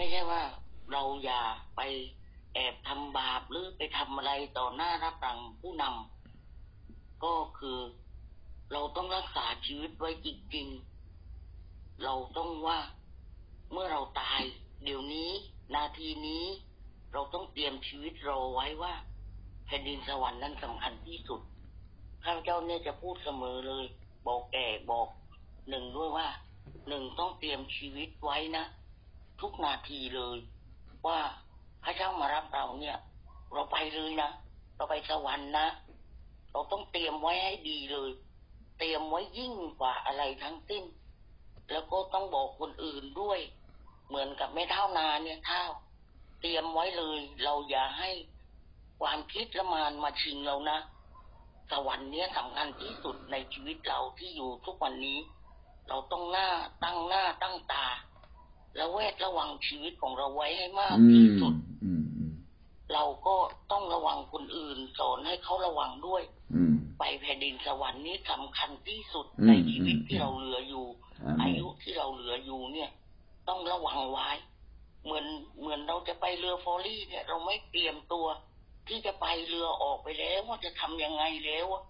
ไม่ใช่ว่าเราอย่าไปแอบทำบาปหรือไปทำอะไรต่อหน้ารับรังผู้นำก็คือเราต้องรักษาชีวิตไว้จริงๆ เราต้องว่าเมื่อเราตาย เดี๋ยวนี้ นาทีนี้ เราต้องเตรียมชีวิตเรอไว้ว่าแผ่นดินสวรรค์นั้นสำคัญที่สุดข้าพเจ้าเนี่ยจะพูดเสมอเลย บอกแก่บอกหนึ่งด้วยว่าหนึ่งต้องเตรียมชีวิตไว้นะ ทุกนาทีเลย ว่าพระเจ้ามารับเราเนี่ย เราไปเลยนะเราไปสวรรค์นะเราต้องเตรียมไว้ให้ดีเลย เตรียมไว้ยิ่งกว่าอะไรทั้งสิ้น แล้วก็ต้องบอกคนอื่นด้วย เหมือนกับแม่เท่านาเนี่ยเท่าเตรียมไว้เลย เราอย่าให้ความคิดละมานมาชิงเรานะสวรรค์เนี้ยสำคัญที่สุดในชีวิตเราที่อยู่ทุกวันนี้ เราต้องหน้าตั้งหน้าตั้งตา แล้วแวดระวังชีวิตของเราไว้ให้มากอืที่มสุดอืมอืมเราก็ต้องระวังคนอื่นสอนให้เขาระวังด้วยอืมไปแผ่นดินสวรรค์นี้สำคัญที่สุดอืมในชีวิตอืมที่เราเหลืออยู่ อาเมอานยุที่เราเหลืออยู่เนี่ย ต้องระวังไว้ เหมือนเหมือนเราจะไปเรือฟอรี่ เนี่ย เราไม่เตรียมตัว ที่จะไปเรือออกไปแล้วว่าจะทำยังไงแล้วอะ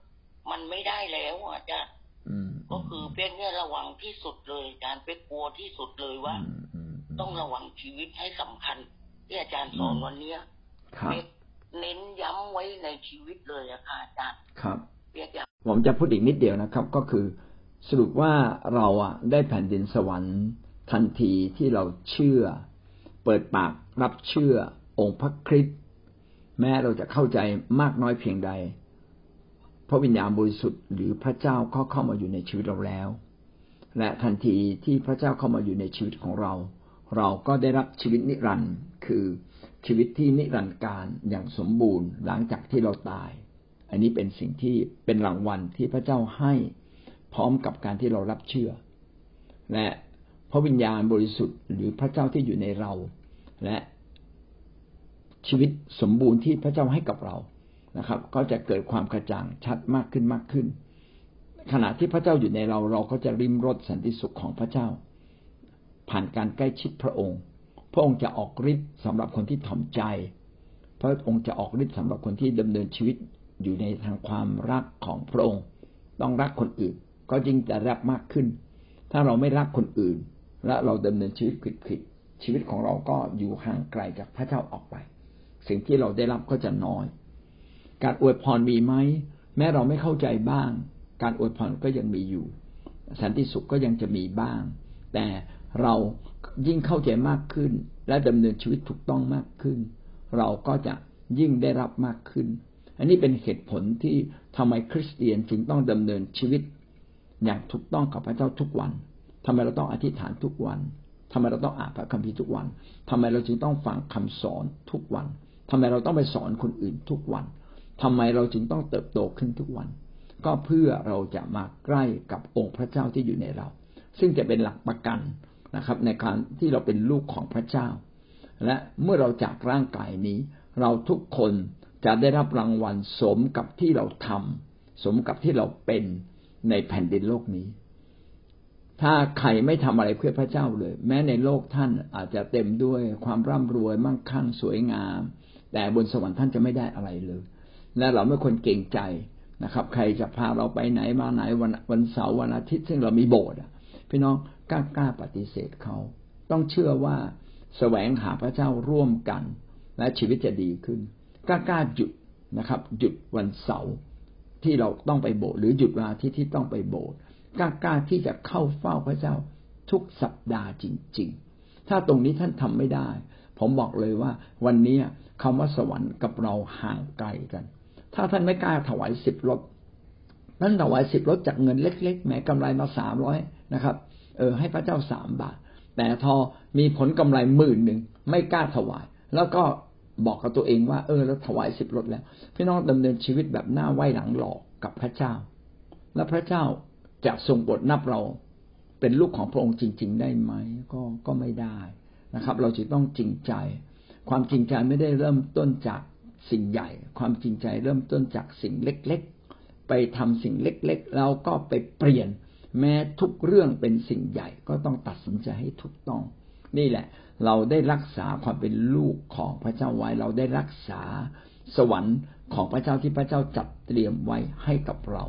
มันไม่ได้แล้วอะอาจารย์อืมก็คือเป๊กเนี่ยระวังที่สุดเลยอาจารย์เป๊กกลัวที่สุดเลยว่าอืมอืมม ต้องระวังชีวิตให้สำคัญ ที่อาจารย์สอนวันเนี้ยครับเป๊กเน้นย้ำไว้ในชีวิตเลยอะค่ะอาจารย์ครับเป๊กอยากผมจะพูดอีกนิดเดียวนะครับ ก็คือสรุปว่าเราอะได้แผ่นดินสวรรค์ ทันทีที่เราเชื่อ เปิดปากรับเชื่อองค์พระคริสต์แม้เราจะเข้าใจมากน้อยเพียงใดพระวิญญาณบริสุทธิ์หรือพระเจ้าก็เข้ามาอยู่ในชีวิตเราแล้ว และทันทีที่พระเจ้าเข้ามาอยู่ในชีวิตของเรา เราก็ได้รับชีวิตนิรันดร์คือชีวิตที่นิรันดร์การอย่างสมบูรณ์หลังจากที่เราตาย อันนี้เป็นสิ่งที่เป็นรางวัลที่พระเจ้าให้พร้อมกับการที่เรารับเชื่อ และพระวิญญาณบริสุทธิ์หรือพระเจ้าที่อยู่ในเรา และชีวิตสมบูรณ์ที่พระเจ้าให้กับเรานะครับ ก็จะเกิดความกระจ่างชัดมากขึ้นมากขึ้น ขณะที่พระเจ้าอยู่ในเราเราก็จะริมรสสันติสุขของพระเจ้า ผ่านการใกล้ชิดพระองค์ พระองค์จะออกฤทธิ์สำหรับคนที่ถ่อมใจ พระองค์จะออกฤทธิ์สำหรับคนที่ดำเนินชีวิตอยู่ในทางความรักของพระองค์ ต้องรักคนอื่น ก็ยิ่งจะรักมากขึ้น ถ้าเราไม่รักคนอื่น และเราดำเนินชีวิตผิดๆชีวิตของเราก็อยู่ห่างไกลจากพระเจ้าออกไป สิ่งที่เราได้รับก็จะน้อย การอวยพรมีไหมแม้เราไม่เข้าใจบ้าง การอวยพรก็ยังมีอยู่ สันติสุขก็ยังจะมีบ้าง แต่ เรายิ่งเข้าใจมากขึ้น และดำเนินชีวิตถูกต้องมากขึ้น เราก็จะยิ่งได้รับมากขึ้น อันนี้เป็นเหตุผลที่ทำไมคริสเตียนจึงต้องดำเนินชีวิต อย่างถูกต้องกับพระเจ้าทุกวันทำไมเราต้องอธิษฐานทุกวันทำไมเราต้องอ่านพระคัมภีร์ทุกวันทำไมเราจึงต้องฟังคำสอนทุกวันทำไมเราต้องไปสอนคนอื่นทุกวันทำไมเราจึงต้องเติบโตขึ้นทุกวัน ก็เพื่อเราจะมาใกล้กับองค์พระเจ้าที่อยู่ในเรา ซึ่งจะเป็นหลักประกัน นะครับ ในการที่เราเป็นลูกของพระเจ้า และเมื่อเราจากร่างกายนี้ เราทุกคนจะได้รับรางวัลสมกับที่เราทำสมกับที่เราเป็นในแผ่นดินโลกนี้ ถ้าใครไม่ทำอะไรเพื่อพระเจ้าเลย แม้ในโลกท่านอาจจะเต็มด้วยความร่ำรวยมั่งคั่งสวยงาม แต่บนสวรรค์ท่านจะไม่ได้อะไรเลย และเราไม่ควรเก่งใจนะครับ ใครจะพาเราไปไหนมาไหนวันวันเสาร์วันอาทิตย์ ซึ่งเรามีโบสถ์ พี่น้องกล้ากล้าปฏิเสธเขา ต้องเชื่อว่าแสวงหาพระเจ้าร่วมกัน และชีวิตจะดีขึ้นกล้ากล้าหยุดนะครับ หยุดวันเสาร์ที่เราต้องไปโบสถ์หรือหยุดวันอาทิตย์ที่ต้องไปโบสถ์กล้ากล้าที่จะเข้าเฝ้าพระเจ้าทุกสัปดาห์จริง ๆ ถ้าตรงนี้ท่านทำไม่ได้ ผมบอกเลยว่า วันนี้คำว่าสวรรค์กับเราห่างไกลกัน ถ้าท่านไม่กล้าถวายสิบรถ ท่านถวายสิบรถจากเงินเล็กๆแหมกำไรมาสามร้อยนะครับ เออให้พระเจ้าสามบาท แต่พอมีผลกำไรหมื่นหนึ่งไม่กล้าถวาย แล้วก็บอกกับตัวเองว่าเออเราถวายสิบรถแล้ว พี่น้องดำเนินชีวิตแบบหน้าไหวหลังหลอกกับพระเจ้า และพระเจ้าจะทรงบทนับเราเป็นลูกของพระองค์จริง ๆ ได้ไหมก็ก็ไม่ได้นะครับ เราจะต้องจริงใจ ความจริงใจไม่ได้เริ่มต้นจากสิ่งใหญ่ ความจริงใจเริ่มต้นจากสิ่งเล็ก ๆ ไปทำสิ่งเล็ก ๆ แล้วก็ไปเปลี่ยน แม้ทุกเรื่องเป็นสิ่งใหญ่ก็ต้องตัดสินใจให้ถูกต้อง นี่แหละ เราได้รักษาความเป็นลูกของพระเจ้าไว้ เราได้รักษาสวรรค์ของพระเจ้าที่พระเจ้าจัดเตรียมไว้ให้กับเรา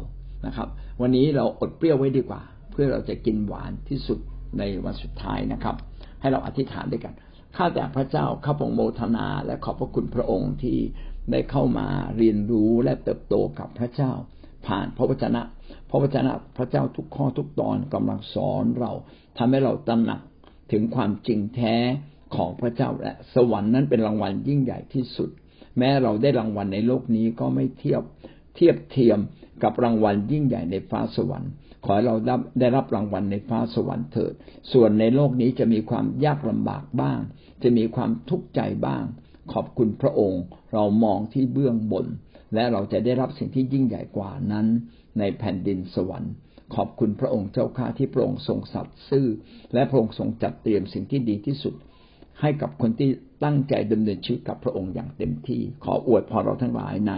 นะครับ วันนี้เราอดเปรี้ยวไว้ดีกว่า เพื่อเราจะกินหวานที่สุดในวันสุดท้ายนะครับ ให้เราอธิษฐานด้วยกันข้าแต่พระเจ้าข้าพงโมทนา และขอบพระคุณพระองค์ที่ได้เข้ามาเรียนรู้และเติบโตกับพระเจ้า ผ่านพระวจนะ พระวจนะพระเจ้าทุกข้อทุกตอนกำลังสอนเราทำให้เราตระหนักถึงความจริงแท้ของพระเจ้าและสวรรค์นั้นเป็นรางวัลยิ่งใหญ่ที่สุด แม้เราได้รางวัลในโลกนี้ก็ไม่เทียบเทียบเทียมกับรางวัลยิ่งใหญ่ในฟ้าสวรรค์ขอให้เราได้รับรางวัลในฟ้าสวรรค์เถิด ส่วนในโลกนี้จะมีความยากลำบากบ้าง จะมีความทุกข์ใจบ้าง ขอบคุณพระองค์ เรามองที่เบื้องบน และเราจะได้รับสิ่งที่ยิ่งใหญ่กว่านั้นในแผ่นดินสวรรค์ขอบคุณพระองค์เจ้าข้าที่พระองค์ทรงสัตย์ซื่อ และพระองค์ทรงจัดเตรียมสิ่งที่ดีที่สุด ให้กับคนที่ตั้งใจดำเนินชีวิตกับพระองค์อย่างเต็มที่ ขออวยพรเราทั้งหลายใน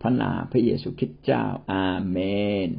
พระนามพระเยซูคริสต์เจ้า อาเมน